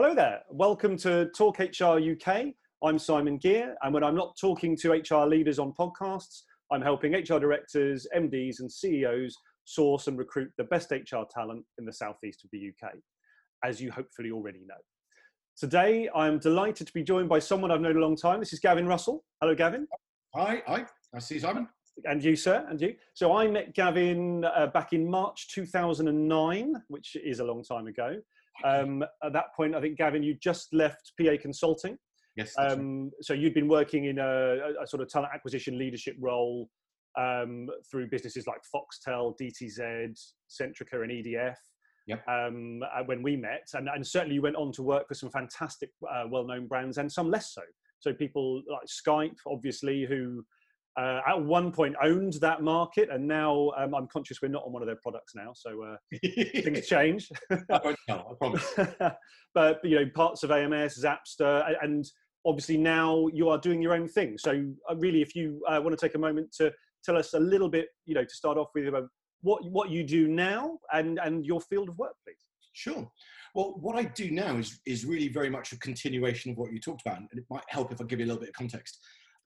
Hello there. Welcome to Talk HR UK. I'm Simon Gear, and when I'm not talking to HR leaders on podcasts, I'm helping HR directors, MDs, and CEOs source and recruit the best HR talent in the southeast of the UK, as you hopefully already know. Today, I'm delighted to be joined by someone I've known a long time. This is Gavin Russell. Hello, Gavin. Hi, hi. I see Simon. And you, sir, and you. So I met Gavin uh, back in March 2009, which is a long time ago. Um, at that point, I think Gavin, you just left PA Consulting. Yes. Um, right. So you'd been working in a, a, sort of talent acquisition leadership role um, through businesses like Foxtel, DTZ, Centrica, and EDF. Yep. Um, when we met, and, and, certainly you went on to work for some fantastic, uh, well-known brands, and some less so. So people like Skype, obviously, who uh, at one point owned that market, and now um, I'm conscious we're not on one of their products now, so uh, things change. I tell, I promise. but you know, parts of AMS, Zapster, and obviously now you are doing your own thing. So uh, really, if you uh, want to take a moment to tell us a little bit, you know, to start off with about what what you do now and and your field of work, please. Sure. Well, what I do now is is really very much a continuation of what you talked about, and it might help if I give you a little bit of context.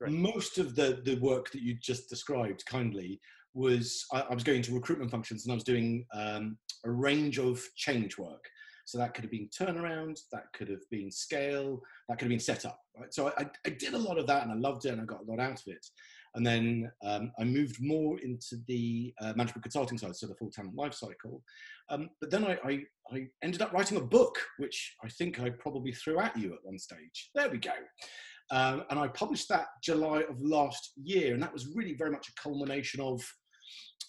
Most of the the work that you just described kindly was I, I was going to recruitment functions and I was doing um, a range of change work. So that could have been turnaround, that could have been scale, that could have been set up. Right? So I, I, did a lot of that and I loved it and I got a lot out of it. And then um, I moved more into the uh, management consulting side, so the full talent life cycle. Um, but then I, I, I, ended up writing a book, which I think I probably threw at you at one stage. There we go. Um, and I published that July of last year, and that was really very much a culmination of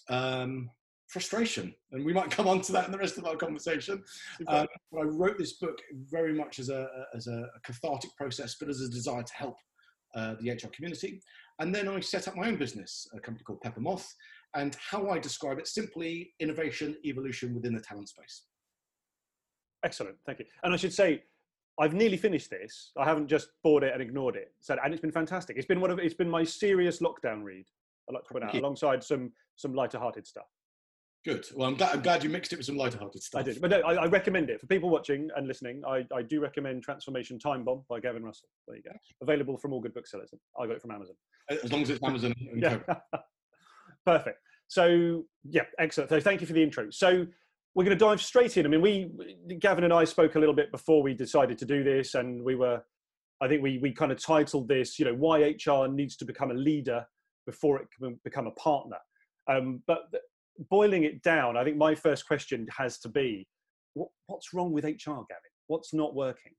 um, frustration. And we might come on to that in the rest of our conversation. Um, but I wrote this book very much as a, as a cathartic process, but as a desire to help uh, the HR community. And then I set up my own business, a company called Pepper Moth, and how I describe it simply innovation, evolution within the talent space. Excellent, thank you. And I should say, I've nearly finished this. I haven't just bought it and ignored it. So, and it's been fantastic. It's been one of it's been my serious lockdown read. I like to put out alongside some some lighter-hearted stuff. Good. Well, I'm glad, I'm glad you mixed it with some lighter-hearted stuff. I did, but no, I, I, recommend it for people watching and listening. I, I do recommend Transformation Time Bomb by Gavin Russell. There you go. Available from all good booksellers. I got it from Amazon. As long as it's Amazon. yeah. Perfect. So yeah, excellent. So thank you for the intro. So we're going to dive straight in. I mean, we, Gavin and I spoke a little bit before we decided to do this, and we were, I think we we kind of titled this, you know, why HR needs to become a leader before it can become a partner. Um, but boiling it down, I think my first question has to be, what, what's wrong with HR, Gavin? What's not working?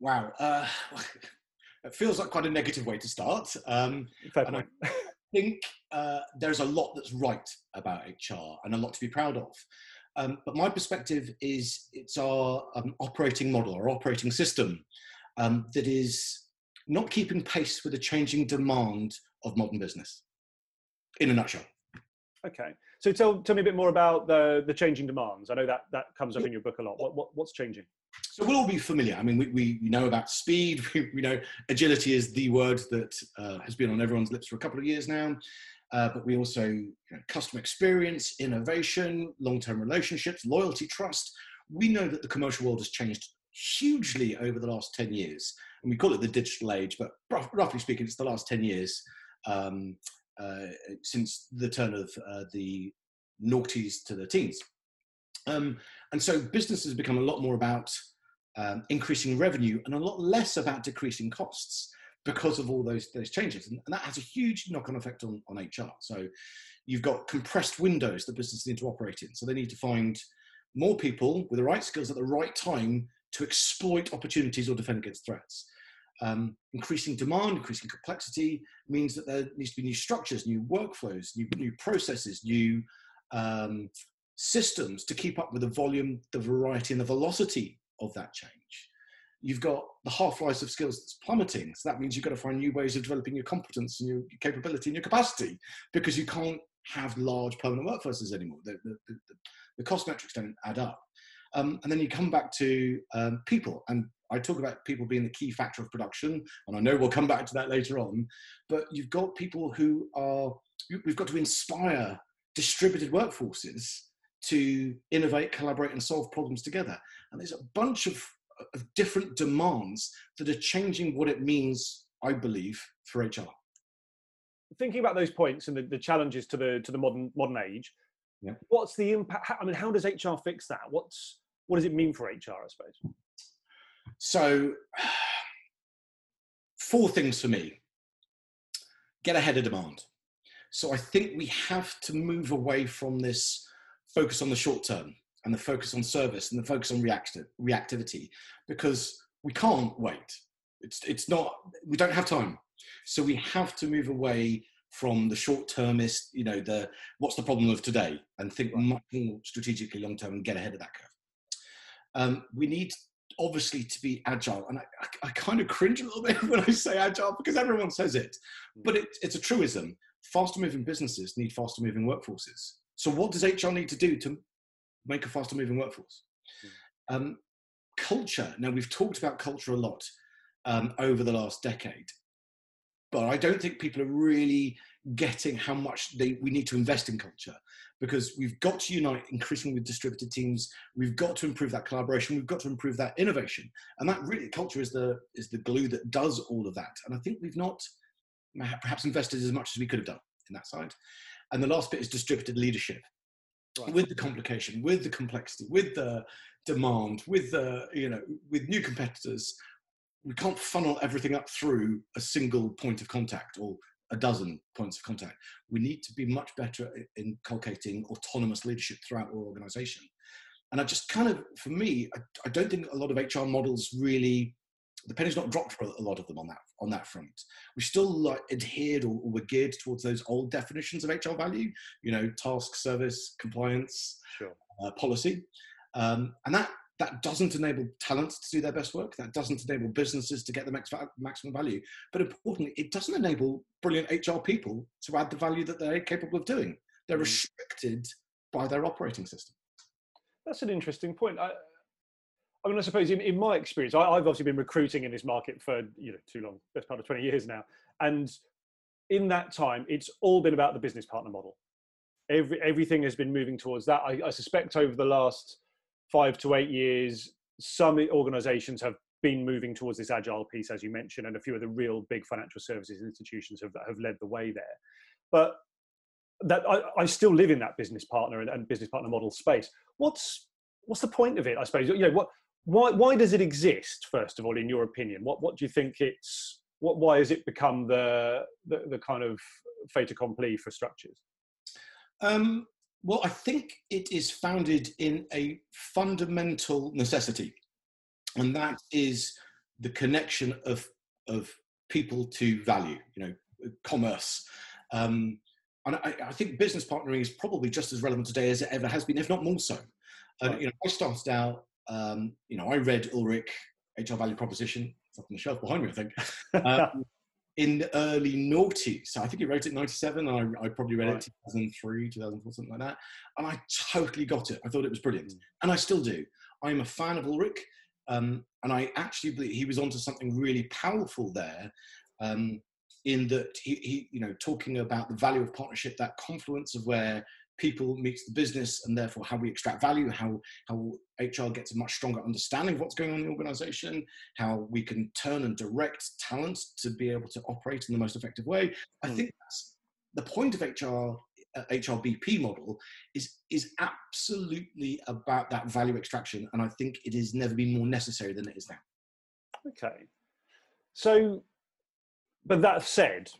Wow, uh, it feels like quite a negative way to start. Um. I think uh, there's a lot that's right about HR and a lot to be proud of. Um, but my perspective is it's our um, operating model, our operating system um, that is not keeping pace with the changing demand of modern business, in a nutshell. Okay. So tell, tell me a bit more about the, the changing demands. I know that, that comes up in your book a lot. What, what, what's changing? So we'll all be familiar. I mean, we, we know about speed. We, we know agility is the word that uh, has been on everyone's lips for a couple of years now uh, but we also you know, customer experience, innovation, long-term relationships, loyalty, trust. We know that the commercial world has changed hugely over the last 10 years. And we call it the digital age, but roughly speaking, it's the last 10 years um, uh, since the turn of uh, the noughties to the teens. Um, and so business has become a lot more about um, increasing revenue and a lot less about decreasing costs because of all those those changes. And, and that has a huge knock-on effect on, on hr so you've got compressed windows that businesses need to operate in. So they need to find more people with the right skills at the right time to exploit opportunities or defend against threats. Um, increasing demand increasing complexity means that there needs to be new structures new workflows new, new processes new um, systems to keep up with the volume the variety and the velocity of that change you've got the half-lives of skills that's plummeting. So that means you've got to find new ways of developing your competence and your capability and your capacity because you can't have large permanent workforces anymore. The, the, the, the cost metrics don't add up. Um, and then you come back to um, people, and I talk about people being the key factor of production, and I know we'll come back to that later on. But you've got people who are, we've got to inspire distributed workforces to innovate, collaborate, and solve problems together. And there's a bunch of of different demands that are changing what it means, I believe, for HR. Thinking about those points and the, the challenges to the to the modern modern age, yeah. what's the impact? I mean, how does HR fix that? What's what does it mean for HR? I suppose. So, four things for me. Get ahead of demand. So I think we have to move away from this focus on the short term and the focus on service and the focus on reactive reactivity because we can't wait. It's it's not we don't have time. So we have to move away from the short termist, you know, the what's the problem of today and think much more strategically long term and get ahead of that curve. Um, we need obviously to be agile. And I, I, I, kind of cringe a little bit when I say agile because everyone says it, but it, it's a truism. Faster moving businesses need faster moving workforces. So, what does HR need to do to make a faster moving workforce? Hmm. Um, culture. Now, we've talked about culture a lot um, over the last decade, but I don't think people are really getting how much they, we need to invest in culture because we've got to unite increasingly with distributed teams. We've got to improve that collaboration. We've got to improve that innovation, and that really culture is the is the glue that does all of that. And I think we've not perhaps invested as much as we could have done in that side. And the last bit is distributed leadership. Right. With the complication, with the complexity, with the demand, with the you know, with new competitors, we can't funnel everything up through a single point of contact or a dozen points of contact. We need to be much better at inculcating autonomous leadership throughout our organization. And I just kind of, for me, I, I don't think a lot of HR models really, the penny's not dropped for a lot of them on that on that front. We still like adhered or, or were geared towards those old definitions of HR value, you know, task, service, compliance, sure. uh, policy, um, and that that doesn't enable talent to do their best work. That doesn't enable businesses to get the max, maximum value. But importantly, it doesn't enable brilliant HR people to add the value that they're capable of doing. They're mm. restricted by their operating system. That's an interesting point. I, I mean, I suppose in, in my experience, I, have obviously been recruiting in this market for you know too long, best part of twenty years now, and in that time, it's all been about the business partner model. Every everything has been moving towards that. I, I suspect over the last five to eight years, some organizations have been moving towards this agile piece, as you mentioned, and a few of the real big financial services institutions have, have led the way there. But that I, I still live in that business partner and, and, business partner model space. What's what's the point of it? I suppose you know what why why does it exist? First of all, in your opinion, what what do you think it's what why has it become the the, the kind of fait accompli for structures? Um, well, I think it is founded in a fundamental necessity, and that is the connection of of people to value. You know, commerce. Um, and I, I, think business partnering is probably just as relevant today as it ever has been, if not more so. Uh, you know, I started out. Um, you know, I read Ulrich HR Value Proposition. It's up on the shelf behind me, I think. Um, in the early noughties. So I think he wrote it in 97 and I, I probably read right. it 2003, 2004, something like that. And I totally got it. I thought it was brilliant. Mm. And I still do. I'm a fan of Ulrich. Um, and I actually believe he was onto something really powerful there. Um, in that he, he, you know, talking about the value of partnership, that confluence of where people meets the business and therefore how we extract value, how, how HR gets a much stronger understanding of what's going on in the organization, how we can turn and direct talent to be able to operate in the most effective way. I mm. think that's the point of HR uh, HRBP model is is absolutely about that value extraction, and I think it has never been more necessary than it is now. Okay, so, but that said,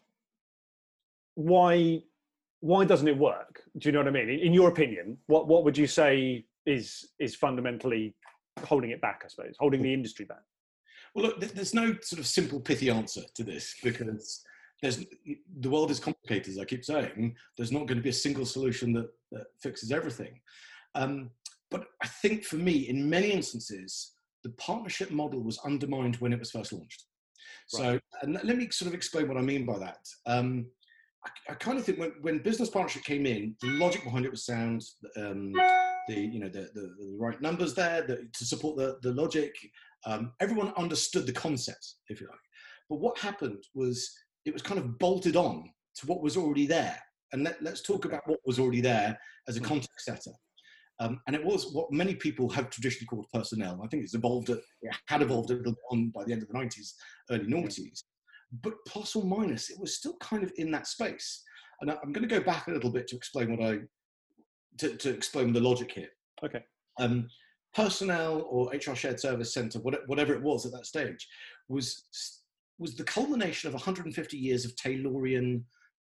why why doesn't it work? Do you know what I mean? In, in, your opinion, what what would you say is is fundamentally holding it back? I suppose holding the industry back. Well, look, there's no sort of simple pithy answer to this because there's the world is complicated. As I keep saying, there's not going to be a single solution that, that fixes everything. Um, but I think for me, in many instances, the partnership model was undermined when it was first launched. Right. So, and let me sort of explain what I mean by that. Um, I, I kind of think when, when business partnership came in, the logic behind it was sound. Um, the you know the, the, the right numbers there the, to support the the logic. Um, everyone understood the concept, if you like. But what happened was it was kind of bolted on to what was already there. And let, us talk about what was already there as a hmm. context setter. Um, and it was what many people have traditionally called personnel. I think it's evolved, it had evolved a little bit on by the end of the 90s, early noughties. But plus or minus, it was still kind of in that space. And I'm going to go back a little bit to explain what I, to, to explain the logic here. Okay. Um, personnel or HR shared service center, whatever it was at that stage, was was the culmination of 150 years of Taylorian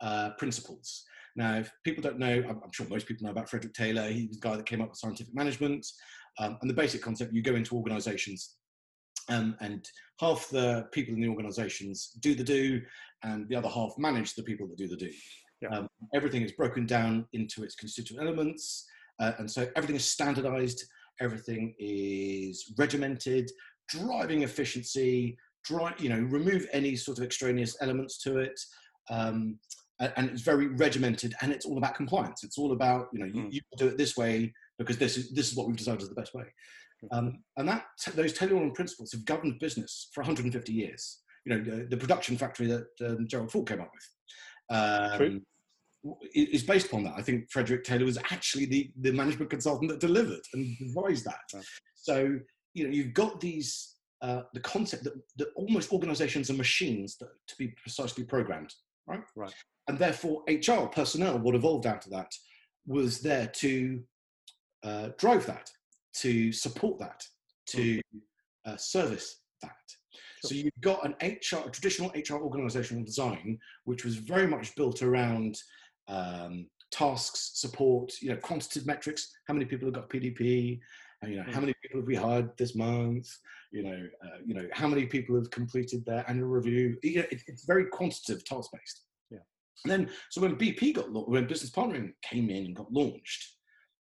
uh, principles. Now, if people don't know, I'm, I'm, sure most people know about Frederick Taylor. He was the guy that came up with scientific management. Um, and the basic concept you go into organizations um, and half the people in the organizations do the do, and the other half manage the people that do the do. Yeah. Um, everything is broken down into its constituent elements. Uh, and so everything is standardized, everything is regimented, driving efficiency, dry, you know, remove any sort of extraneous elements to it. Um, and it's very regimented and it's all about compliance. It's all about, you know, you, mm. you do it this way because this is, this is what we've decided is the best way. Um, and that those Taylorian principles have governed business for 150 years. You know, the, the production factory that um, Gerald Ford came up with. Um, is based upon that. I think Frederick Taylor was actually the, the management consultant that delivered and devised that. So, you know, you've got these, uh, the concept that, that almost organizations are machines that, to be precisely programmed, right? Right. And therefore, HR personnel, what evolved out of that, was there to uh, drive that, to support that, to uh, service that. So you've got an HR, a traditional HR organizational design, which was very much built around um, tasks, support, you know, quantitative metrics. How many people have got PDP? And, you know, how mm. many people have we hired this month? You know, uh, you know, how many people have completed their annual review? You know, it, it's very quantitative, task based. Yeah. And then, so when BP got when business partnering came in and got launched,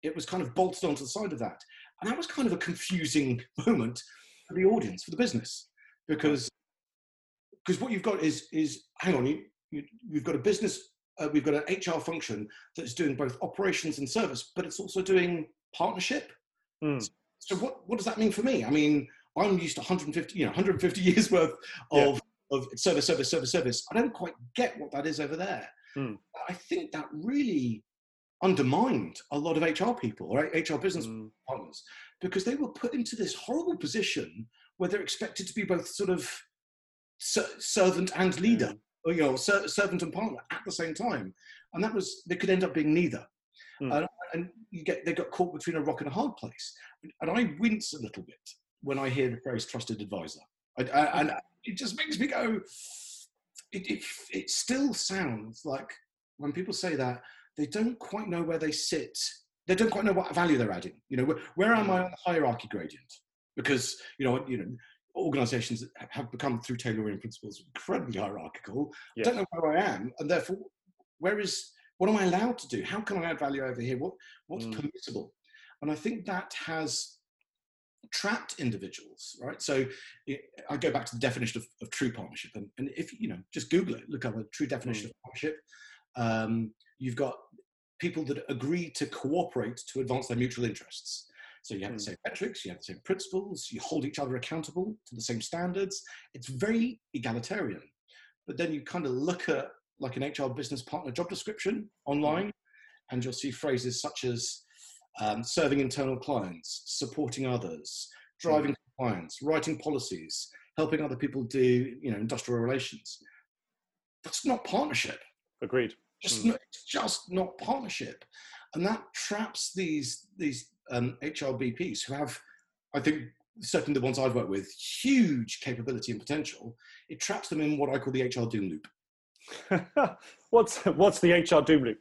it was kind of bolted onto the side of that, and that was kind of a confusing moment for the audience, for the business, because because what you've got is is hang on, you, you you've got a business uh, we've got an HR function that's doing both operations and service, but it's also doing partnership. Mm. So what, what does that mean for me? I mean, I'm used to 150, you know, 150 years worth of, yeah. of service, service, service, service. I don't quite get what that is over there. Mm. I think that really undermined a lot of HR people, right? HR business mm. partners, because they were put into this horrible position where they're expected to be both sort of servant and leader. or, you know, ser- servant and partner at the same time, and that was they could end up being neither. Mm. Uh, and you get they got caught between a rock and a hard place, and I wince a little bit when I hear the phrase "trusted advisor," I, I, and it just makes me go. It, it it still sounds like when people say that they don't quite know where they sit. They don't quite know what value they're adding. You know, where, where am I on the hierarchy gradient? Because you know, you know, organizations have become through Taylorian principles incredibly hierarchical. Yes. I don't know where I am, and therefore, where is what am I allowed to do? How can I add value over here? What what's mm. permissible? And I think that has trapped individuals, right? So I go back to the definition of, of true partnership, and, and, if you know, just Google it, look up a true definition mm. of partnership. Um, you've got people that agree to cooperate to advance their mutual interests. So you have the hmm. same metrics, you have the same principles, you hold each other accountable to the same standards. It's very egalitarian. But then you kind of look at like an HR business partner job description online, and you'll see phrases such as um, serving internal clients, supporting others, driving mm. compliance, writing policies, helping other people do you know industrial relations. That's not partnership. Agreed. Just mm. not, just not partnership, and that traps these these um, HRBPs who have, I think, certainly the ones I've worked with, huge capability and potential. It traps them in what I call the HR doom loop. what's what's the HR doom loop?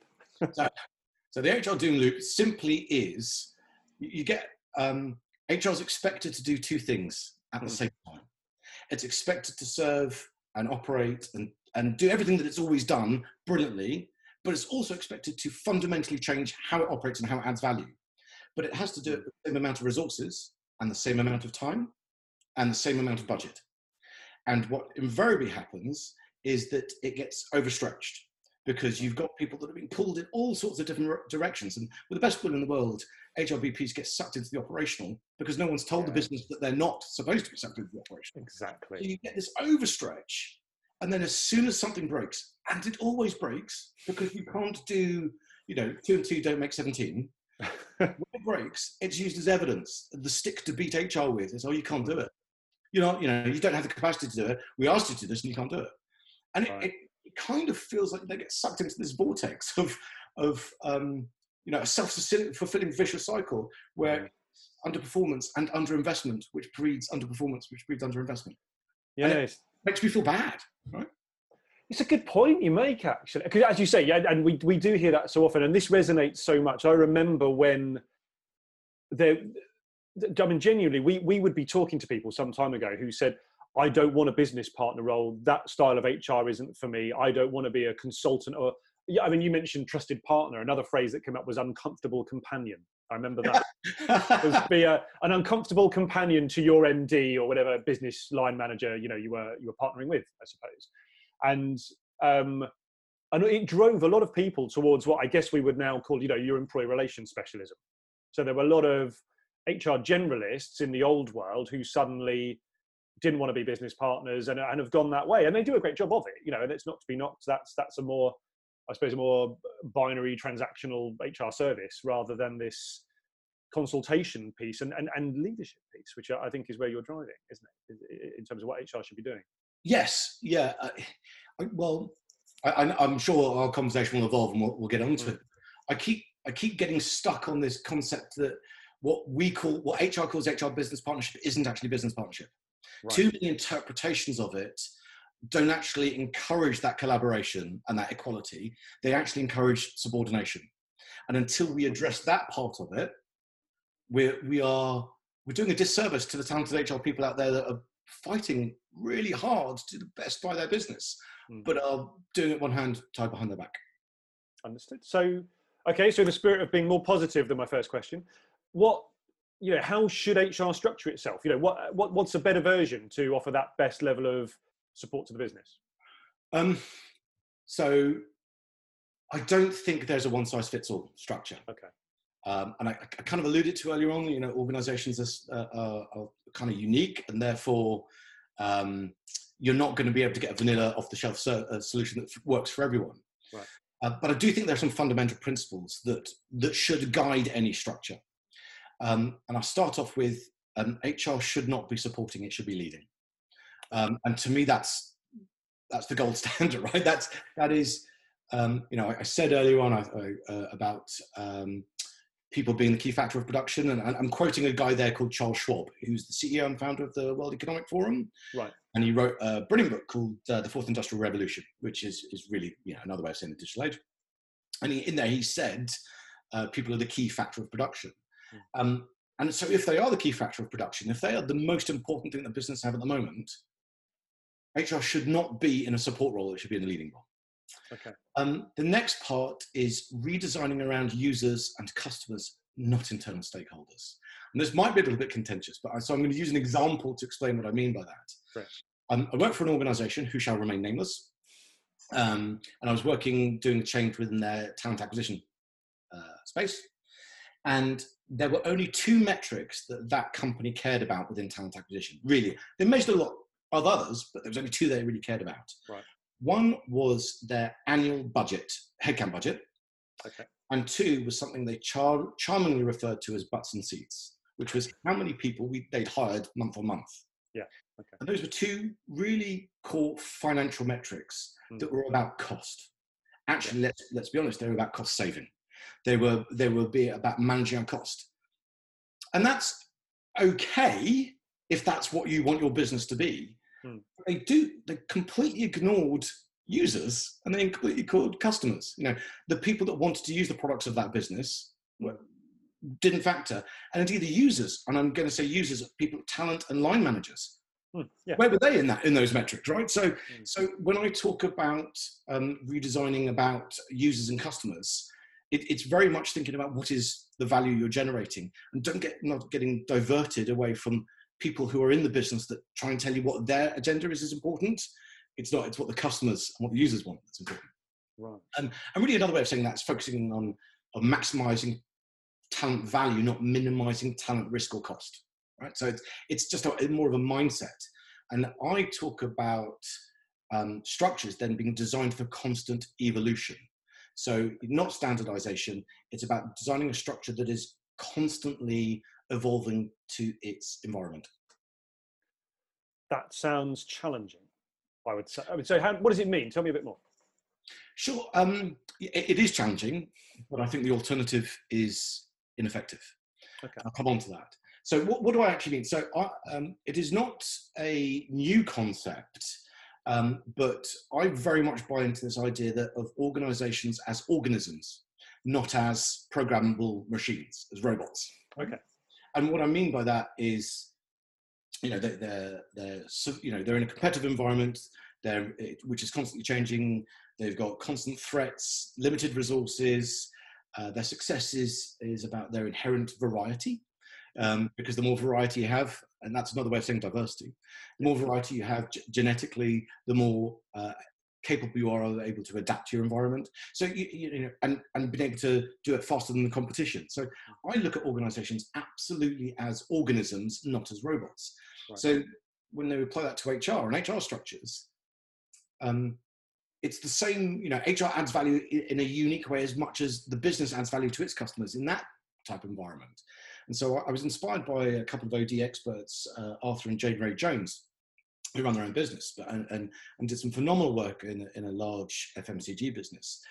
so, so, the HR doom loop simply is you get um, HR is expected to do two things at the mm. same time. It's expected to serve and operate and, and do everything that it's always done brilliantly, but it's also expected to fundamentally change how it operates and how it adds value but it has to do it hmm. with the same amount of resources and the same amount of time and the same amount of budget. And what invariably happens is that it gets overstretched because you've got people that are being pulled in all sorts of different directions. And with the best will in the world, HRBPs get sucked into the operational because no one's told yeah. the business that they're not supposed to be sucked into the operational. Exactly. So you get this overstretch. And then as soon as something breaks, and it always breaks because you can't do, you know, two and two don't make 17, when it breaks, it's used as evidence, the stick to beat HR with. is, oh, you can't do it. You know, you know, you don't have the capacity to do it. We asked you to do this and you can't do it. And right. it, it, it, kind of feels like they get sucked into this vortex of, of um, you know, a self-fulfilling vicious cycle where underperformance and underinvestment, which breeds underperformance, which breeds underinvestment. Yeah, it makes me feel bad, right? It's a good point you make, actually, because as you say, yeah, and we we do hear that so often, and this resonates so much. I remember when there, I mean, genuinely, we we would be talking to people some time ago who said, "I don't want a business partner role. That style of HR isn't for me. I don't want to be a consultant or." Yeah, I mean, you mentioned trusted partner. Another phrase that came up was uncomfortable companion. I remember that. was be a, an uncomfortable companion to your MD or whatever business line manager you know you were you were partnering with, I suppose, and um, and it drove a lot of people towards what I guess we would now call you know your employee relations specialism. So there were a lot of HR generalists in the old world who suddenly didn't want to be business partners and, and have gone that way, and they do a great job of it. You know, and it's not to be knocked. That's that's a more I suppose, a more binary transactional HR service rather than this consultation piece and, and, and leadership piece, which I think is where you're driving, isn't it, in terms of what HR should be doing? Yes, yeah. I, well, I, am sure our conversation will evolve and we'll, we'll get onto mm. it. I keep I keep getting stuck on this concept that what we call what HR calls HR business partnership isn't actually business partnership. Right. Too many interpretations of it don't actually encourage that collaboration and that equality. They actually encourage subordination. And until we address that part of it, we're, we are we're doing a disservice to the talented HR people out there that are fighting really hard to do the best by their business, mm. but are doing it one hand tied behind their back. Understood. So, okay, so in the spirit of being more positive than my first question, what you know, how should HR structure itself? You know, what, what what's a better version to offer that best level of support to the business? Um, so I don't think there's a one size fits all structure. Okay. Um, and I, I, kind of alluded to earlier on, you know, organizations are, uh, are, are kind of unique and therefore um, you're not going to be able to get a vanilla off the shelf so, uh, solution that works for everyone. Right. Uh, but I do think there are some fundamental principles that, that should guide any structure. Um, and I'll start off with um, HR should not be supporting, it should be leading. Um, and to me, that's that's the gold standard, right? That's that is, um, you know, I, I, said earlier on I, uh, about um, people being the key factor of production, and I'm quoting a guy there called Charles Schwab, who's the CEO and founder of the World Economic Forum, right? And he wrote a brilliant book called uh, The Fourth Industrial Revolution, which is is really you know another way of saying the digital age. And he, in there, he said uh, people are the key factor of production. Mm. Um, and so, if they are the key factor of production, if they are the most important thing that business have at the moment, HR should not be in a support role, it should be in a leading role. Okay. Um, the next part is redesigning around users and customers, not internal stakeholders. And this might be a little bit contentious, but I, so I'm going to use an example to explain what I mean by that. Um, I work for an organization who shall remain nameless. Um, and I was working, doing a change within their talent acquisition uh, space. And there were only two metrics that that company cared about within talent acquisition. Really, they measured a lot of others, but there was only two they really cared about. Right. One was their annual budget, headcount budget. Okay. And two was something they char- charmingly referred to as butts and seats, which was how many people we, they'd hired month on month. Yeah. Okay. And those were two really core financial metrics mm. that were about cost. Actually, yeah. let's let's be honest, they were about cost saving. They were they will be about managing our cost. And that's okay if that's what you want your business to be. They do. They completely ignored users and they completely ignored customers. You know, the people that wanted to use the products of that business were, didn't factor, and indeed the users. And I'm going to say users, people, talent, and line managers. Hmm. Yeah. Where were they in that in those metrics, right? So, hmm. so when I talk about um, redesigning about users and customers, it, it's very much thinking about what is the value you're generating, and don't get not getting diverted away from people who are in the business that try and tell you what their agenda is is important. It's not, it's what the customers and what the users want that's important. Right. Um, and really another way of saying that is focusing on, on maximizing talent value, not minimizing talent risk or cost. Right. So it's, it's just a, more of a mindset. And I talk about um, structures then being designed for constant evolution. So, not standardization, it's about designing a structure that is constantly evolving to its environment. That sounds challenging, I would say. I would say, how, what does it mean? Tell me a bit more. Sure, um, it, it is challenging, but I think the alternative is ineffective. Okay. I'll come on to that. So, what, what do I actually mean? So, I, um, it is not a new concept, um, but I very much buy into this idea that of organizations as organisms, not as programmable machines, as robots. Okay. And what I mean by that is, you know, they're, they're, they're you know, they're in a competitive environment, they're, which is constantly changing. They've got constant threats, limited resources. Uh, their success is, is about their inherent variety, um, because the more variety you have, and that's another way of saying diversity, the more variety you have g- genetically, the more uh, capable you are able to adapt to your environment. So you, you know, and and being able to do it faster than the competition. So I look at organisations absolutely as organisms, not as robots. Right. So when they apply that to HR and HR structures, um, it's the same. You know, HR adds value in a unique way as much as the business adds value to its customers in that type of environment. And so I was inspired by a couple of OD experts, uh, Arthur and Jane Ray Jones, who run their own business, but and, and, and did some phenomenal work in, in a large FMCG business.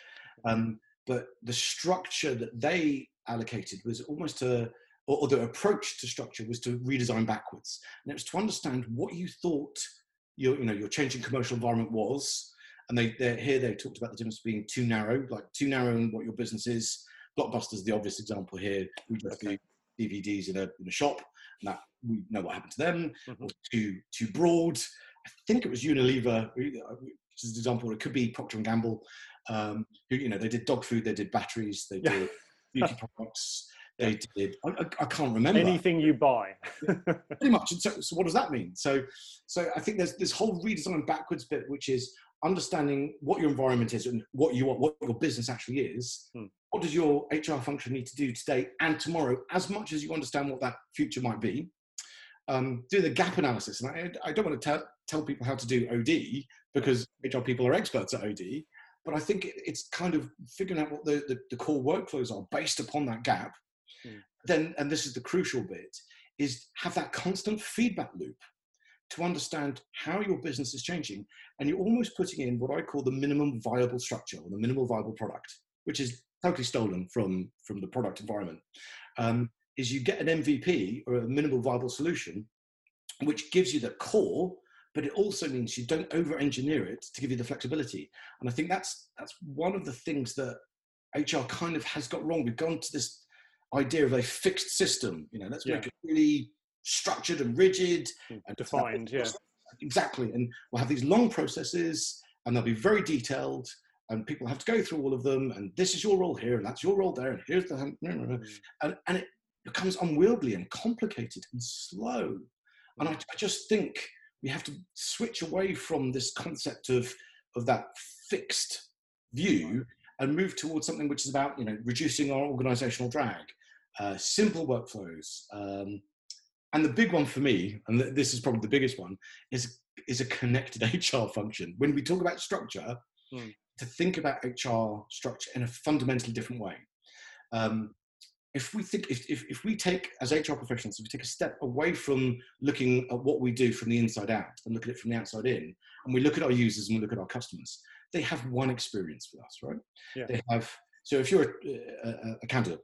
Um, but the structure that they allocated was almost a, or, or, the approach to structure was to redesign backwards, and it was to understand what you thought your, you know, your changing commercial environment was. And they, here they talked about the difference being too narrow, like too narrow in what your business is. Blockbuster's the obvious example here. We just do DVDs in a, in a shop, that we know what happened to them. Mm-hmm. Too too broad. I think it was Unilever, which is an example. It could be Procter and Gamble, um, who you know they did dog food, they did batteries, they did beauty products. They did. I, I, can't remember anything you buy. Pretty much. So, so, what does that mean? So, so I think there's this whole redesign backwards bit, which is understanding what your environment is and what you want, what your business actually is. Hmm. What does your HR function need to do today and tomorrow, as much as you understand what that future might be? Um, do the gap analysis. And I, I don't want to tell, tell people how to do OD because HR people are experts at OD. But I think it's kind of figuring out what the, the, the core workflows are based upon that gap. Hmm. Then, and this is the crucial bit, is have that constant feedback loop to understand how your business is changing. And you're almost putting in what I call the minimum viable structure or the minimal viable product, which is totally stolen from, from the product environment. Um, is you get an MVP or a minimal viable solution, which gives you the core, but it also means you don't over engineer it to give you the flexibility. And I think that's that's one of the things that HR kind of has got wrong. We've gone to this idea of a fixed system. You know, let's yeah. make it really structured and rigid hmm, and defined. Yeah, exactly. And we'll have these long processes, and they'll be very detailed, and people have to go through all of them. And this is your role here, and that's your role there, and here's the mm. and and it becomes unwieldy and complicated and slow. And I, I just think we have to switch away from this concept of of that fixed view and move towards something which is about you know reducing our organizational drag uh, simple workflows um, and the big one for me, and this is probably the biggest one, is is a connected HR function. When we talk about structure, mm. To think about HR structure in a fundamentally different way. Um, if we think, if, if, if we take as HR professionals, if we take a step away from looking at what we do from the inside out and look at it from the outside in, and we look at our users and we look at our customers, they have one experience with us, right? Yeah. They have. So if you're a, a, a candidate,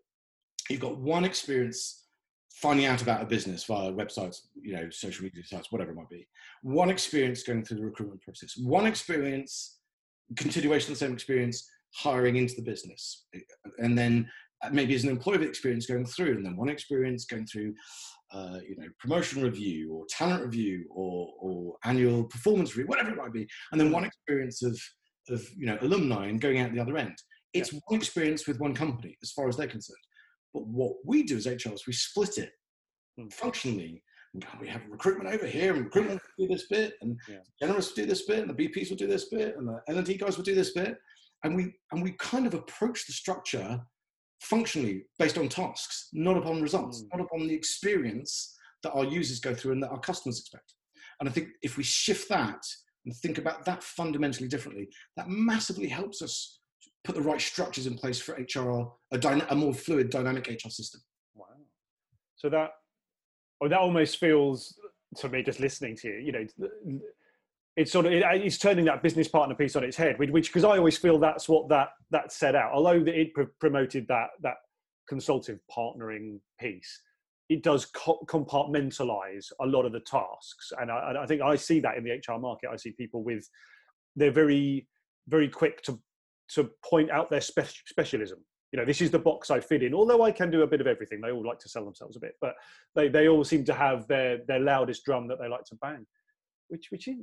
you've got one experience finding out about a business via websites, you know, social media sites, whatever it might be. One experience going through the recruitment process. One experience, continuation of the same experience, hiring into the business, and then maybe as an employee experience going through, and then one experience going through, uh, you know, promotion review or talent review or, or annual performance review, whatever it might be, and then one experience of of you know alumni and going out the other end. It's yeah. one experience with one company as far as they're concerned. But what we do as HR is we split it mm. functionally. We have recruitment over here, and recruitment will do this bit, and yeah. generalists will do this bit, and the BPs will do this bit, and the L&D guys will do this bit, and we and we kind of approach the structure functionally based on tasks, not upon results, mm. not upon the experience that our users go through and that our customers expect. And I think if we shift that and think about that fundamentally differently, that massively helps us put the right structures in place for HR, a, dyna- a more fluid, dynamic HR system. Wow. So that, oh, that almost feels to me, just listening to you, you know, it's sort of it, it's turning that business partner piece on its head, which because I always feel that's what that that set out. Although it pr- promoted that that consultative partnering piece, it does co- compartmentalize a lot of the tasks, and I, I think I see that in the HR market. I see people with they're very very quick to to point out their spe- specialism. You know, this is the box I fit in. Although I can do a bit of everything, they all like to sell themselves a bit, but they, they all seem to have their their loudest drum that they like to bang which which is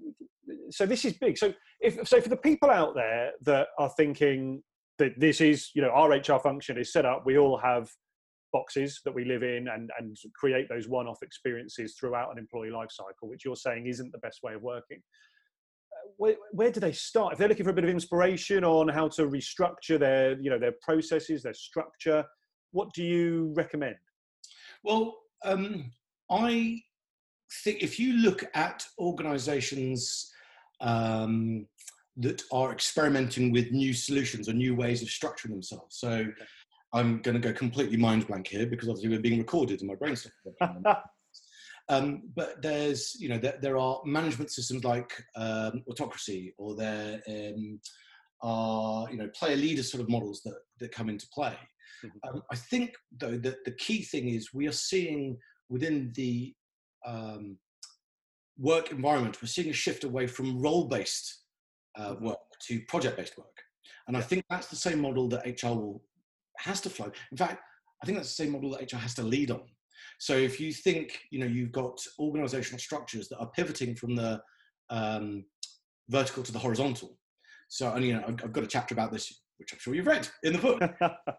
so this is big. So if so for the people out there that are thinking that this is you know our HR function is set up, we all have boxes that we live in and and create those one-off experiences throughout an employee life cycle, which you're saying isn't the best way of working. Where, where do they start? If they're looking for a bit of inspiration on how to restructure their you know their processes their structure what do you recommend? Well um, i think if you look at organizations um, that are experimenting with new solutions or new ways of structuring themselves. So I'm going to go completely mind blank here because obviously we're being recorded and my brain's um, but there's, you know, there, there, are management systems like um, holacracy or there um, are, you know, player leader sort of models that, that come into play. Mm-hmm. Um, I think, though, that the key thing is we are seeing within the um, work environment, we're seeing a shift away from role based uh, mm-hmm. work to project based work. And I think that's the same model that HR will, has to flow. In fact, I think that's the same model that HR has to lead on. So if you think, you know, you've got organizational structures that are pivoting from the um, vertical to the horizontal. So, and, you know, I've, I've, got a chapter about this, which I'm sure you've read in the book,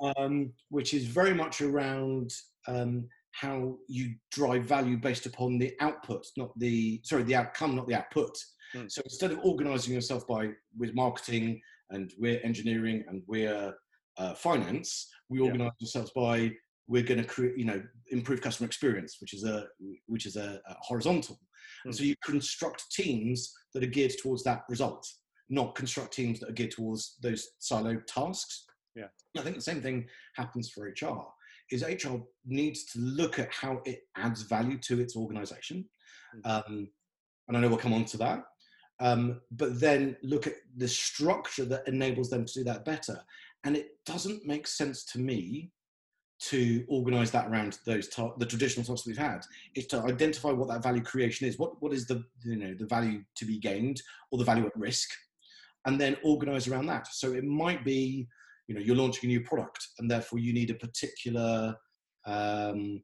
um, which is very much around um, how you drive value based upon the output, not the sorry, the outcome, not the output. Mm. So instead of organizing yourself by with marketing and we're engineering and we're uh, finance, we organize yeah. ourselves by we're going to create, you know, improve customer experience, which is a which is a, a horizontal. Mm. so you construct teams that are geared towards that result, not construct teams that are geared towards those siloed tasks. Yeah, I think the same thing happens for HR is HR needs to look at how it adds value to its organization. Hmm. Um, and I know we'll come on to that. Um, but then look at the structure that enables them to do that better. And it doesn't make sense to me to organize that around those ta- the traditional tasks we've had. Is to identify what that value creation is. What what is the you know the value to be gained or the value at risk and then organize around that. So it might be you know you're launching a new product and therefore you need a particular um,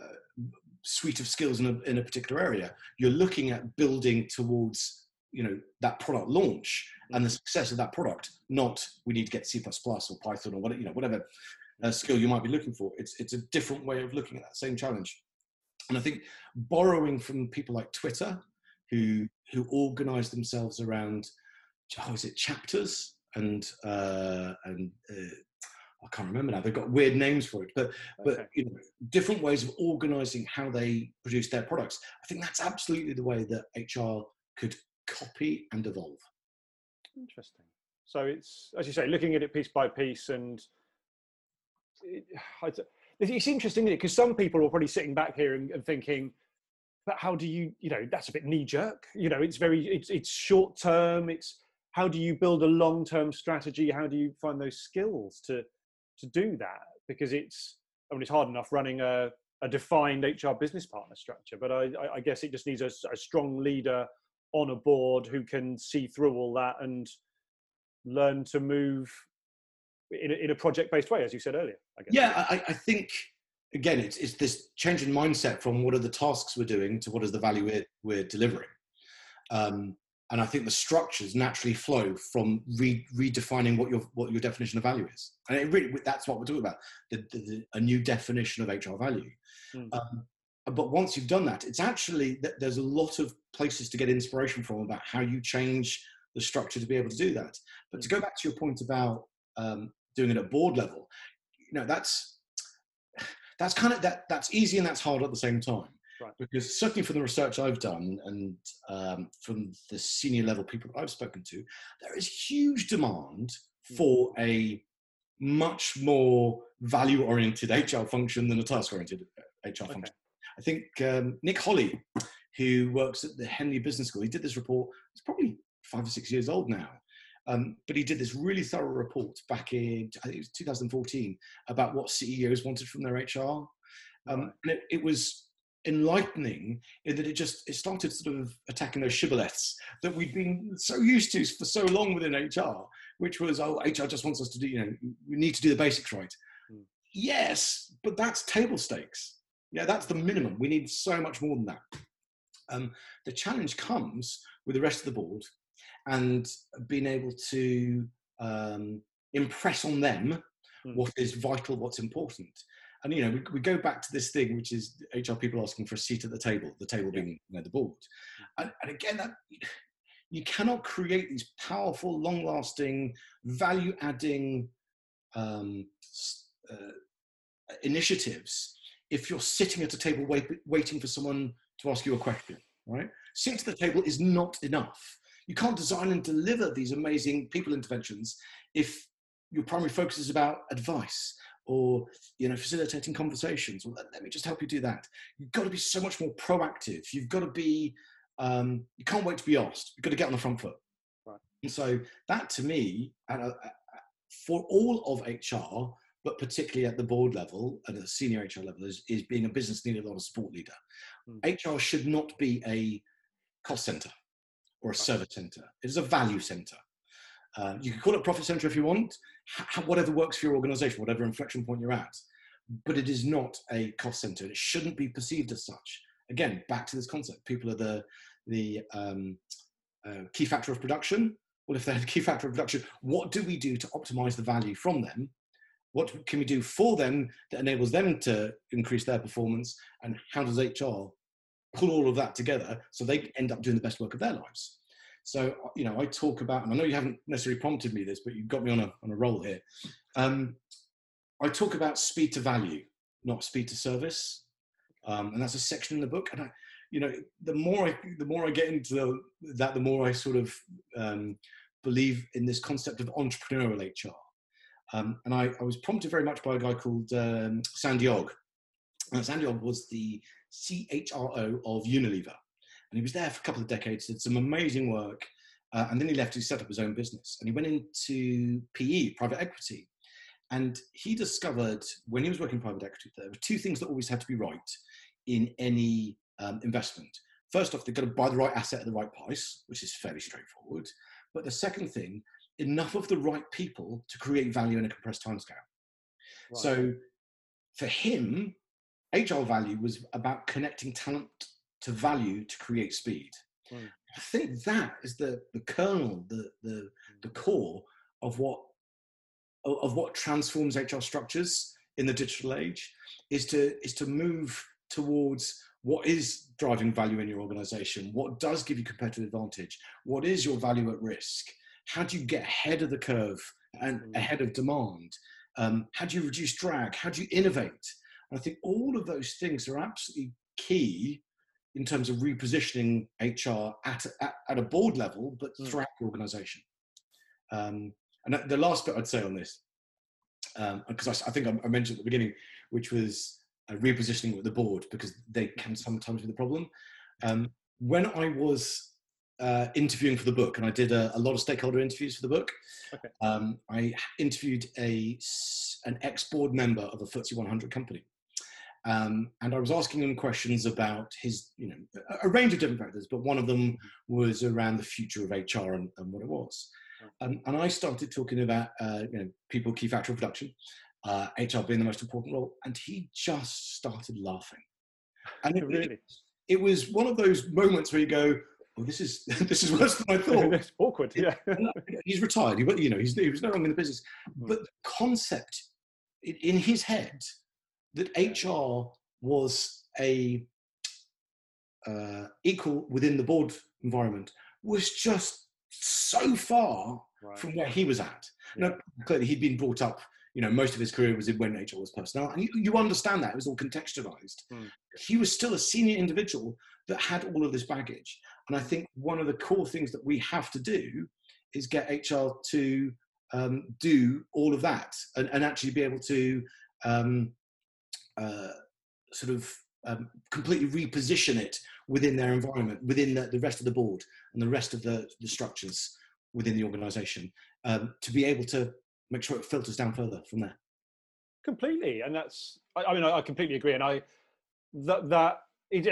uh, suite of skills in a, in a particular area. You're looking at building towards you know that product launch and the success of that product not we need to get c++ or python or whatever you know whatever uh, skill you might be looking for it's it's a different way of looking at that same challenge and i think borrowing from people like twitter who who organize themselves around how is it chapters and uh, and uh, I can't remember now. They've got weird names for it, but okay. but you know, different ways of organising how they produce their products. I think that's absolutely the way that HR could copy and evolve. Interesting. So it's as you say, looking at it piece by piece, and it, it's interesting because some people are probably sitting back here and, and thinking, but how do you, you know, that's a bit knee jerk. You know, it's very, it's it's short term. It's how do you build a long-term strategy how do you find those skills to to do that because it's i mean it's hard enough running a, a defined hr business partner structure but i, I guess it just needs a, a, strong leader on a board who can see through all that and learn to move in a, in a project-based way as you said earlier I guess. yeah I, I think again it's, it's this change in mindset from what are the tasks we're doing to what is the value we're, we're delivering um, and I think the structures naturally flow from re- redefining what your what your definition of value is, and it really that's what we're talking about the, the, the a new definition of HR value. Mm. Um, but once you've done that, it's actually there's a lot of places to get inspiration from about how you change the structure to be able to do that. But to go back to your point about um, doing it at board level, you know that's that's kind of that that's easy and that's hard at the same time. Right. Because certainly from the research I've done and um, from the senior level people I've spoken to, there is huge demand for a much more value oriented HR function than a task oriented HR okay. function. I think um, Nick Holley, who works at the Henley Business School, he did this report. It's probably five or six years old now. Um, but he did this really thorough report back in, I think it was 2014, about what CEOs wanted from their HR. Um, and it, it, was enlightening in that it just it started sort of attacking those shibboleths that we'd been so used to for so long within HR, which was oh HR just wants us to do you know we need to do the basics right. Mm. Yes, but that's table stakes. Yeah, that's the minimum. We need so much more than that. Um, the challenge comes with the rest of the board and being able to um, impress on them mm. what is vital, what's important. And you know, we, we go back to this thing, which is HR people asking for a seat at the table, the table being you know, the board. Hmm. And, and again, that you cannot create these powerful, long-lasting, value-adding um, uh, initiatives if you're sitting at a table wait, waiting for someone to ask you a question. Right? Sitting at the table is not enough. You can't design and deliver these amazing people interventions if your primary focus is about advice or you know facilitating conversations. Well, let me just help you do that. You've got to be so much more proactive. You've got to be. Um, you can't wait to be asked. You've got to get on the front foot. Right. And so that to me, a, for all of HR, but particularly at the board level, and at a senior HR level, is, is being a business leader, not a support leader. Mm. HR should not be a cost center or a service center. It is a value center. Uh, you can call it profit center if you want, whatever works for your organization, whatever inflection point you're at. But it is not a cost center. It shouldn't be perceived as such. Again, back to this concept. People are the the um, uh, key factor of production. Well, if they're the key factor of production, what do we do to optimize the value from them? What can we do for them that enables them to increase their performance? And how does HR pull all of that together so they end up doing the best work of their lives. So, you know, I talk about, and I know you haven't necessarily prompted me this, but you've got me on a, on a roll here. Um, I talk about speed to value, not speed to service. Um, and that's a section in the book. And I, you know, the more I, the more I get into that, the more I sort of um, believe in this concept of entrepreneurial HR. Um, and I, I, was prompted very much by a guy called um, Sandy Ogg. And Sandy Ogg was the CHRO of Unilever. And he was there for a couple of decades, did some amazing work. Uh, and then he left to set up his own business. And he went into PE, private equity. And he discovered when he was working in private equity, there were two things that always had to be right in any um, investment. First off, they've got to buy the right asset at the right price, which is fairly straightforward. But the second thing, enough of the right people to create value in a compressed timescale. Right. So for him, HR value was about connecting talent to value to create speed. Right. I think that is the, the kernel, the, the, the mm. core of what, of what transforms HR structures in the digital age is to, is to move towards what is driving value in your organization, what does give you competitive advantage, what is your value at risk, how do you get ahead of the curve and mm. ahead of demand, um, how do you reduce drag, how do you innovate, I think all of those things are absolutely key in terms of repositioning HR at, at, at a board level, but mm. throughout the organization. Um, and the last bit I'd say on this, because um, I, I, think I, I, mentioned at the beginning, which was uh, repositioning with the board, because they can sometimes be the problem. Um, when I was uh, interviewing for the book, and I did a, a, lot of stakeholder interviews for the book. Okay. Um, I interviewed a an ex board member of a FTSE 100 company, um, and I was asking him questions about his, you know, a, a, range of different factors, but one of them was around the future of HR and, and what it was. Um, and I started talking about, uh, you know, people key factor of production, uh, HR being the most important role, and he just started laughing. And it, really? it, it was one of those moments where you go, "Oh, this is this is worse than I thought." it's awkward, yeah. he's retired. He, you know, he's, he was no longer in the business, hmm. but the concept in his head that HR was a uh, equal within the board environment was just so far right. from where he was at. Yeah. Now, clearly, he'd been brought up. You know, most of his career was in when HR was personnel, and you, you understand that it was all contextualized. Mm. He was still a senior individual that had all of this baggage, and I think one of the core things that we have to do is get HR to um, do all of that and, and, actually be able to um, uh, sort of um, completely reposition it within their environment, within the, the, rest of the board and the rest of the, the structures within the organization um, to be able to make sure it filters down further from there. Completely. And that's, I, I mean, I, I, completely agree. And I, that, that,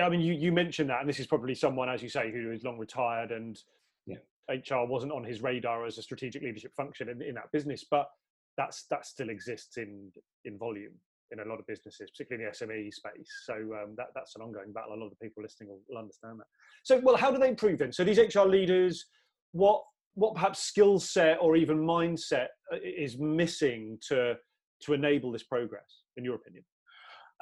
I mean, you, you mentioned that, and this is probably someone, as you say, who is long retired and yeah. HR wasn't on his radar as a strategic leadership function in, in that business, but that's that still exists in in volume in a lot of businesses, particularly in the SME space. So um, that, that's an ongoing battle. A lot of the people listening will, will, understand that. So, well, how do they improve then? So these HR leaders, what what perhaps skill set or even mindset uh, is missing to to enable this progress, in your opinion?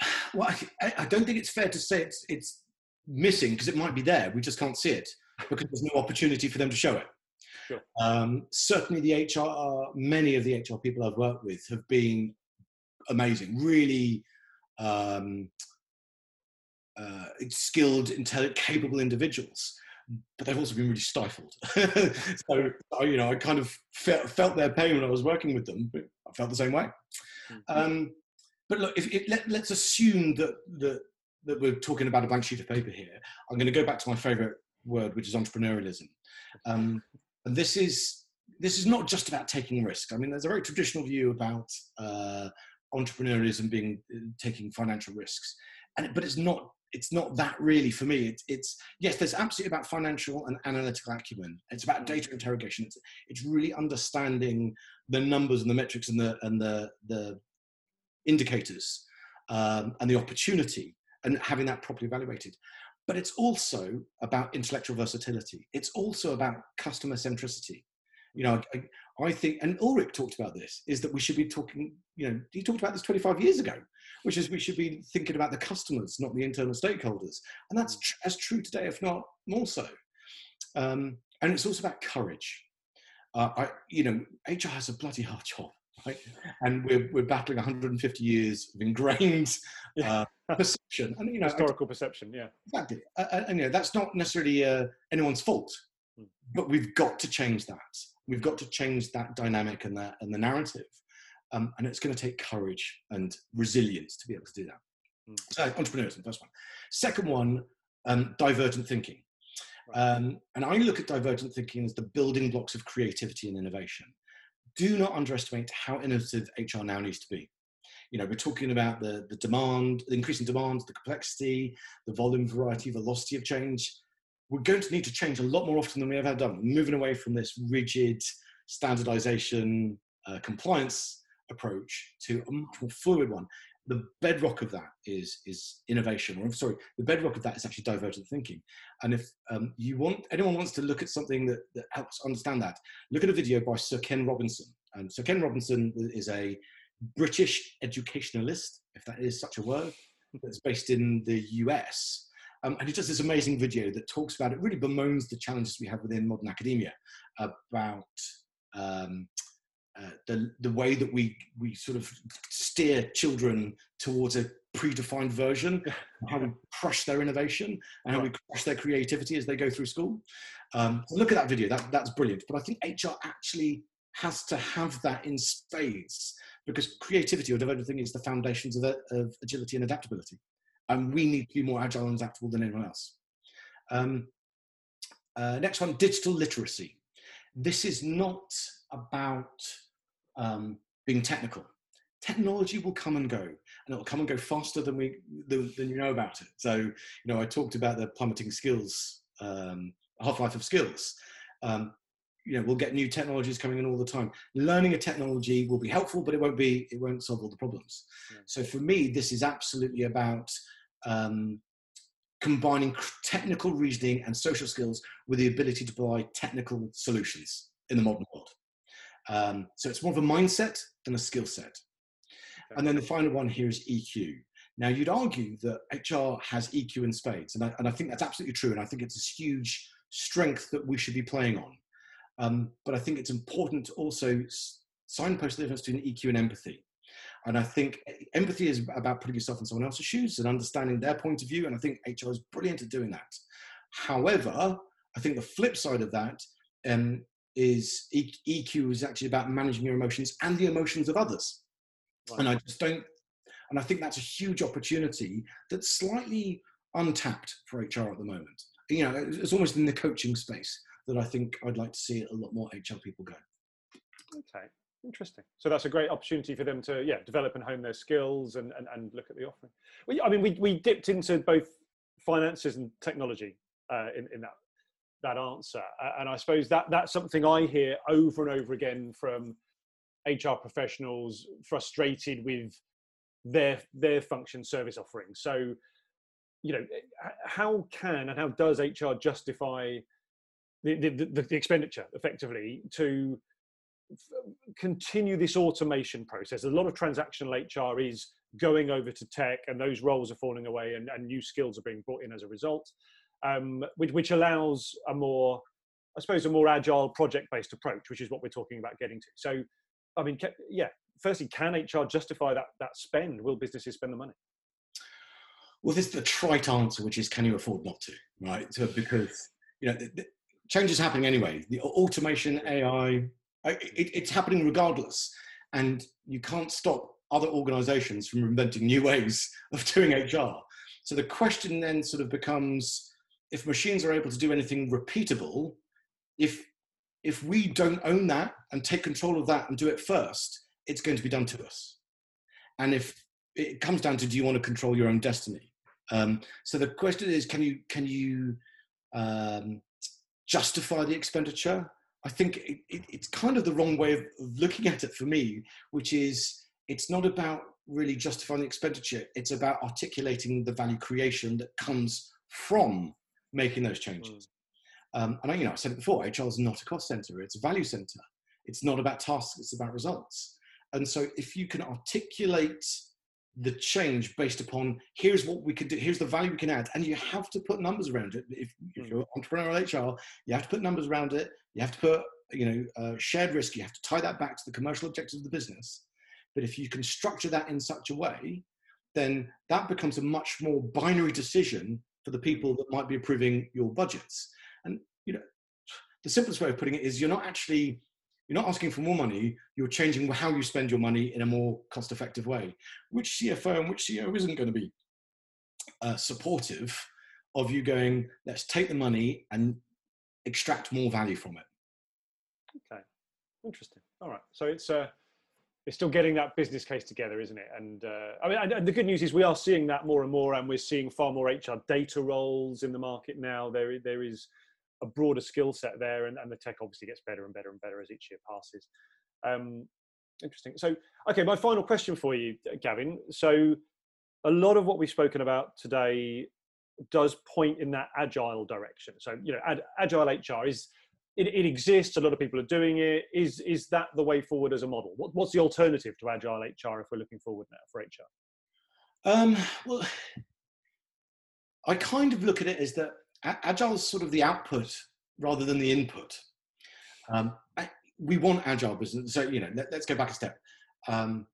Well, I, I don't think it's fair to say it's it's missing because it might be there. We just can't see it because there's no opportunity for them to show it. Sure. Um, certainly, the HR, many of the HR people I've worked with have been amazing, really um, uh, skilled, intelligent, capable individuals. But they've also been really stifled. so, you know, I kind of felt, felt, their pain when I was working with them, but I felt the same way. Mm-hmm. Um, but look, if, if, let, us assume that, that, that we're talking about a blank sheet of paper here. I'm going to go back to my favorite word, which is entrepreneurialism. Um, and this is this is not just about taking risk. I mean, there's a very traditional view about uh, entrepreneurialism being uh, taking financial risks, and but it's not it's not that really for me. It's, it's yes, there's absolutely about financial and analytical acumen. It's about data interrogation. It's it's really understanding the numbers and the metrics and the and the the indicators um, and the opportunity and having that properly evaluated. But it's also about intellectual versatility. It's also about customer centricity. You know, I, I think, and Ulrich talked about this, is that we should be talking, you know, he talked about this 25 years ago, which is we should be thinking about the customers, not the internal stakeholders. And that's tr- as true today, if not more so. Um, and it's also about courage. Uh, I, you know, HR has a bloody hard job, right? And we're, we're battling 150 years of ingrained uh, perception. And, you know, historical I, perception, yeah. Exactly. Uh, and, you know, that's not necessarily uh, anyone's fault, hmm. but we've got to change that. We've got to change that dynamic and that and the narrative. Um, and it's going to take courage and resilience to be able to do that. Mm. So, entrepreneurship, first one. Second one, um, divergent thinking. Um, and I look at divergent thinking as the building blocks of creativity and innovation. Do not underestimate how innovative HR now needs to be. You know, we're talking about the, the demand, the increasing demand, the complexity, the volume, variety, velocity of change we're going to need to change a lot more often than we ever have done. moving away from this rigid standardization uh, compliance approach to a much more fluid one. The bedrock of that is is innovation, or I'm sorry, the bedrock of that is actually divergent thinking. And if um, you want anyone wants to look at something that, that helps understand that, look at a video by Sir Ken Robinson. And Sir Ken Robinson is a British educationalist, if that is such a word, that's based in the US um, and he does this amazing video that talks about it, really bemoans the challenges we have within modern academia about um, uh, the, the way that we, we sort of steer children towards a predefined version, how we crush their innovation and how we crush their creativity as they go through school. Um, so look at that video, that, that's brilliant. But I think HR actually has to have that in spades because creativity or developing is the foundations of, of agility and adaptability and we need to be more agile and adaptable than anyone else. Um, uh, next one, digital literacy. This is not about um, being technical. Technology will come and go, and it'll come and go faster than we than, than you know about it. So, you know, I talked about the plummeting skills, um, half life of skills. Um, you know, we'll get new technologies coming in all the time. Learning a technology will be helpful, but it won't be it won't solve all the problems. Yeah. So for me, this is absolutely about um, combining technical reasoning and social skills with the ability to provide technical solutions in the modern world. Um, so it's more of a mindset than a skill set. And then the final one here is EQ. Now, you'd argue that HR has EQ in spades, and I, and I think that's absolutely true, and I think it's a huge strength that we should be playing on. Um, but I think it's important to also signpost the difference between EQ and empathy. And I think empathy is about putting yourself in someone else's shoes and understanding their point of view. And I think HR is brilliant at doing that. However, I think the flip side of that, um, is EQ is actually about managing your emotions and the emotions of others. Right. And I just don't, and I think that's a huge opportunity that's slightly untapped for HR at the moment. You know, it's almost in the coaching space that I think I'd like to see a lot more HR people go. Okay, interesting. So that's a great opportunity for them to, yeah, develop and hone their skills and, and, and look at the offering. Well, I mean, we, we dipped into both finances and technology uh, in, in that that answer. And I suppose that that's something I hear over and over again from HR professionals frustrated with their their function service offering. So, you know, how can and how does HR justify the, the, the, the expenditure effectively to continue this automation process? A lot of transactional HR is going over to tech, and those roles are falling away, and, and new skills are being brought in as a result um, which, which allows a more, I suppose, a more agile project-based approach, which is what we're talking about getting to. So, I mean, yeah. Firstly, can HR justify that that spend? Will businesses spend the money? Well, this is the trite answer, which is, can you afford not to? Right? So, because you know, the, the change is happening anyway. The automation, AI, it, it's happening regardless, and you can't stop other organisations from inventing new ways of doing HR. So the question then sort of becomes if machines are able to do anything repeatable, if if we don't own that and take control of that and do it first, it's going to be done to us. And if it comes down to do you want to control your own destiny? Um, so the question is, can you can you um, justify the expenditure? I think it, it, it's kind of the wrong way of looking at it for me, which is it's not about really justifying the expenditure. It's about articulating the value creation that comes from making those changes. Mm. Um, and I, you know, I said it before, HR is not a cost center; it's a value center. It's not about tasks; it's about results. And so, if you can articulate the change based upon here's what we could do, here's the value we can add, and you have to put numbers around it. If, if mm. you're an entrepreneurial HR, you have to put numbers around it. You have to put, you know, uh, shared risk. You have to tie that back to the commercial objectives of the business. But if you can structure that in such a way, then that becomes a much more binary decision for the people that might be approving your budgets. And you know, the simplest way of putting it is you're not actually you're not asking for more money. You're changing how you spend your money in a more cost-effective way. Which CFO and which CEO isn't going to be uh, supportive of you going? Let's take the money and extract more value from it. Okay, interesting. All right, so it's a uh, it's still getting that business case together, isn't it? And uh, I mean, and the good news is we are seeing that more and more, and we're seeing far more HR data roles in the market now. There, there is a broader skill set there, and, and the tech obviously gets better and better and better as each year passes. Um, interesting. So, okay, my final question for you, Gavin. So, a lot of what we've spoken about today does point in that agile direction. So, you know, ad, agile HR is it, it, exists. A lot of people are doing it. Is is that the way forward as a model? What, what's the alternative to agile HR if we're looking forward now for HR? Um, well, I kind of look at it as that agile is sort of the output rather than the input. Um, I, we want agile business. So you know, let, us go back a step. Um,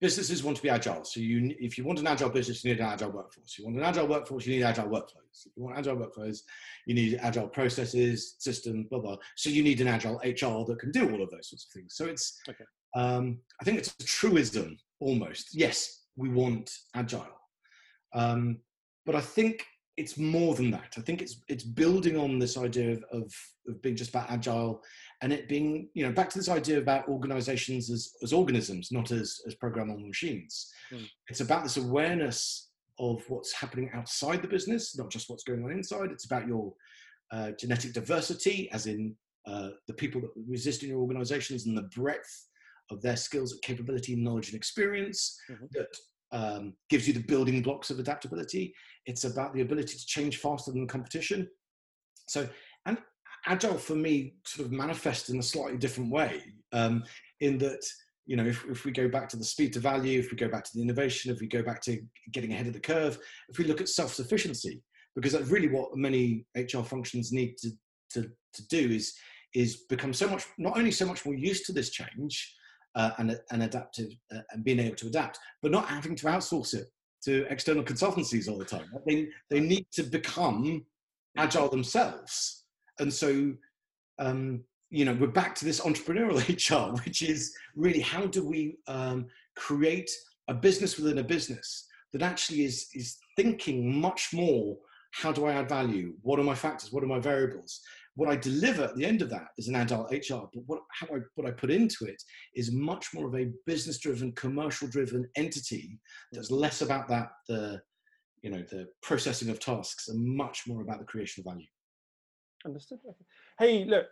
businesses want to be agile. So you, if you want an agile business, you need an agile workforce. You want an agile workforce, you need agile workflows. If you want agile workflows, you need agile processes, systems, blah blah. So you need an agile HR that can do all of those sorts of things. So it's, okay. um, I think it's a truism almost. Yes, we want agile, um, but I think it's more than that. I think it's it's building on this idea of, of, of, being just about agile and it being, you know, back to this idea about organizations as, as organisms, not as, as programmable machines. Mm. It's about this awareness of what's happening outside the business, not just what's going on inside. It's about your uh, genetic diversity, as in uh, the people that resist in your organizations and the breadth of their skills, capability, knowledge, and experience mm-hmm. that um, gives you the building blocks of adaptability. It's about the ability to change faster than the competition. So, agile for me sort of manifests in a slightly different way, um, in that you know if, if we go back to the speed to value, if we go back to the innovation, if we go back to getting ahead of the curve, if we look at self sufficiency, because that's really what many HR functions need to to, to do is is become so much not only so much more used to this change uh, and, and adaptive uh, and being able to adapt, but not having to outsource it to external consultancies all the time. They, they need to become agile themselves. And so um, you know, we're back to this entrepreneurial HR, which is really how do we um, create a business within a business that actually is is thinking much more. How do I add value? What are my factors? What are my variables? What I deliver at the end of that is an agile HR, but what how I what I put into it is much more of a business-driven, commercial-driven entity that's less about that the you know the processing of tasks and much more about the creation of value. Understood. Hey, look,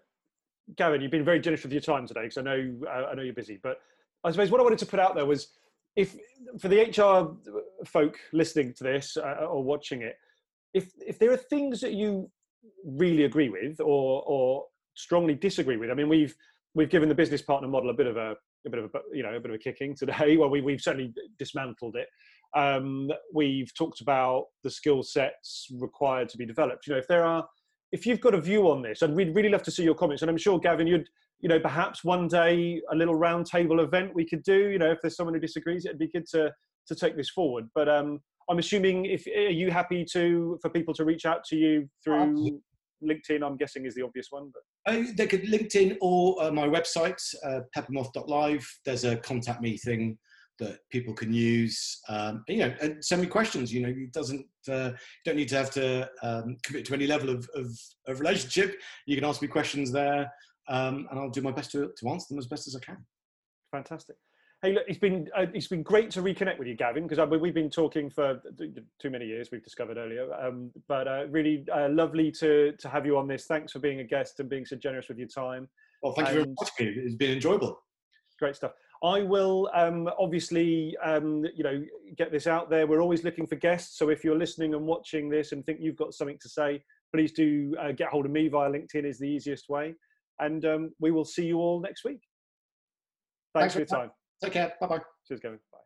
Gavin, you've been very generous with your time today because I know uh, I know you're busy. But I suppose what I wanted to put out there was, if for the HR folk listening to this uh, or watching it, if if there are things that you really agree with or or strongly disagree with, I mean, we've we've given the business partner model a bit of a a bit of a you know a bit of a kicking today. Well, we we've certainly dismantled it. Um, we've talked about the skill sets required to be developed. You know, if there are if you've got a view on this, and we'd really love to see your comments. And I'm sure, Gavin, you'd, you know, perhaps one day a little roundtable event we could do. You know, if there's someone who disagrees, it'd be good to to take this forward. But um, I'm assuming if are you happy to for people to reach out to you through LinkedIn? I'm guessing is the obvious one. But uh, they could LinkedIn or uh, my website, uh, peppermoth.live. There's a contact me thing that people can use. Um, you know, and send me questions. You know, it doesn't uh, you don't need to have to um, commit to any level of, of, of, relationship. You can ask me questions there, um, and I'll do my best to, to answer them as best as I can. Fantastic. Hey, look, it's been uh, it's been great to reconnect with you, Gavin, because we've been talking for too many years. We've discovered earlier, um, but uh, really uh, lovely to to have you on this. Thanks for being a guest and being so generous with your time. Well, thank and you very much. It's been enjoyable. Great stuff. I will um, obviously, um, you know, get this out there. We're always looking for guests. So if you're listening and watching this and think you've got something to say, please do uh, get hold of me via LinkedIn is the easiest way. And um, we will see you all next week. Thanks, Thanks for your time. Take care. Bye bye. Cheers, Kevin. Bye.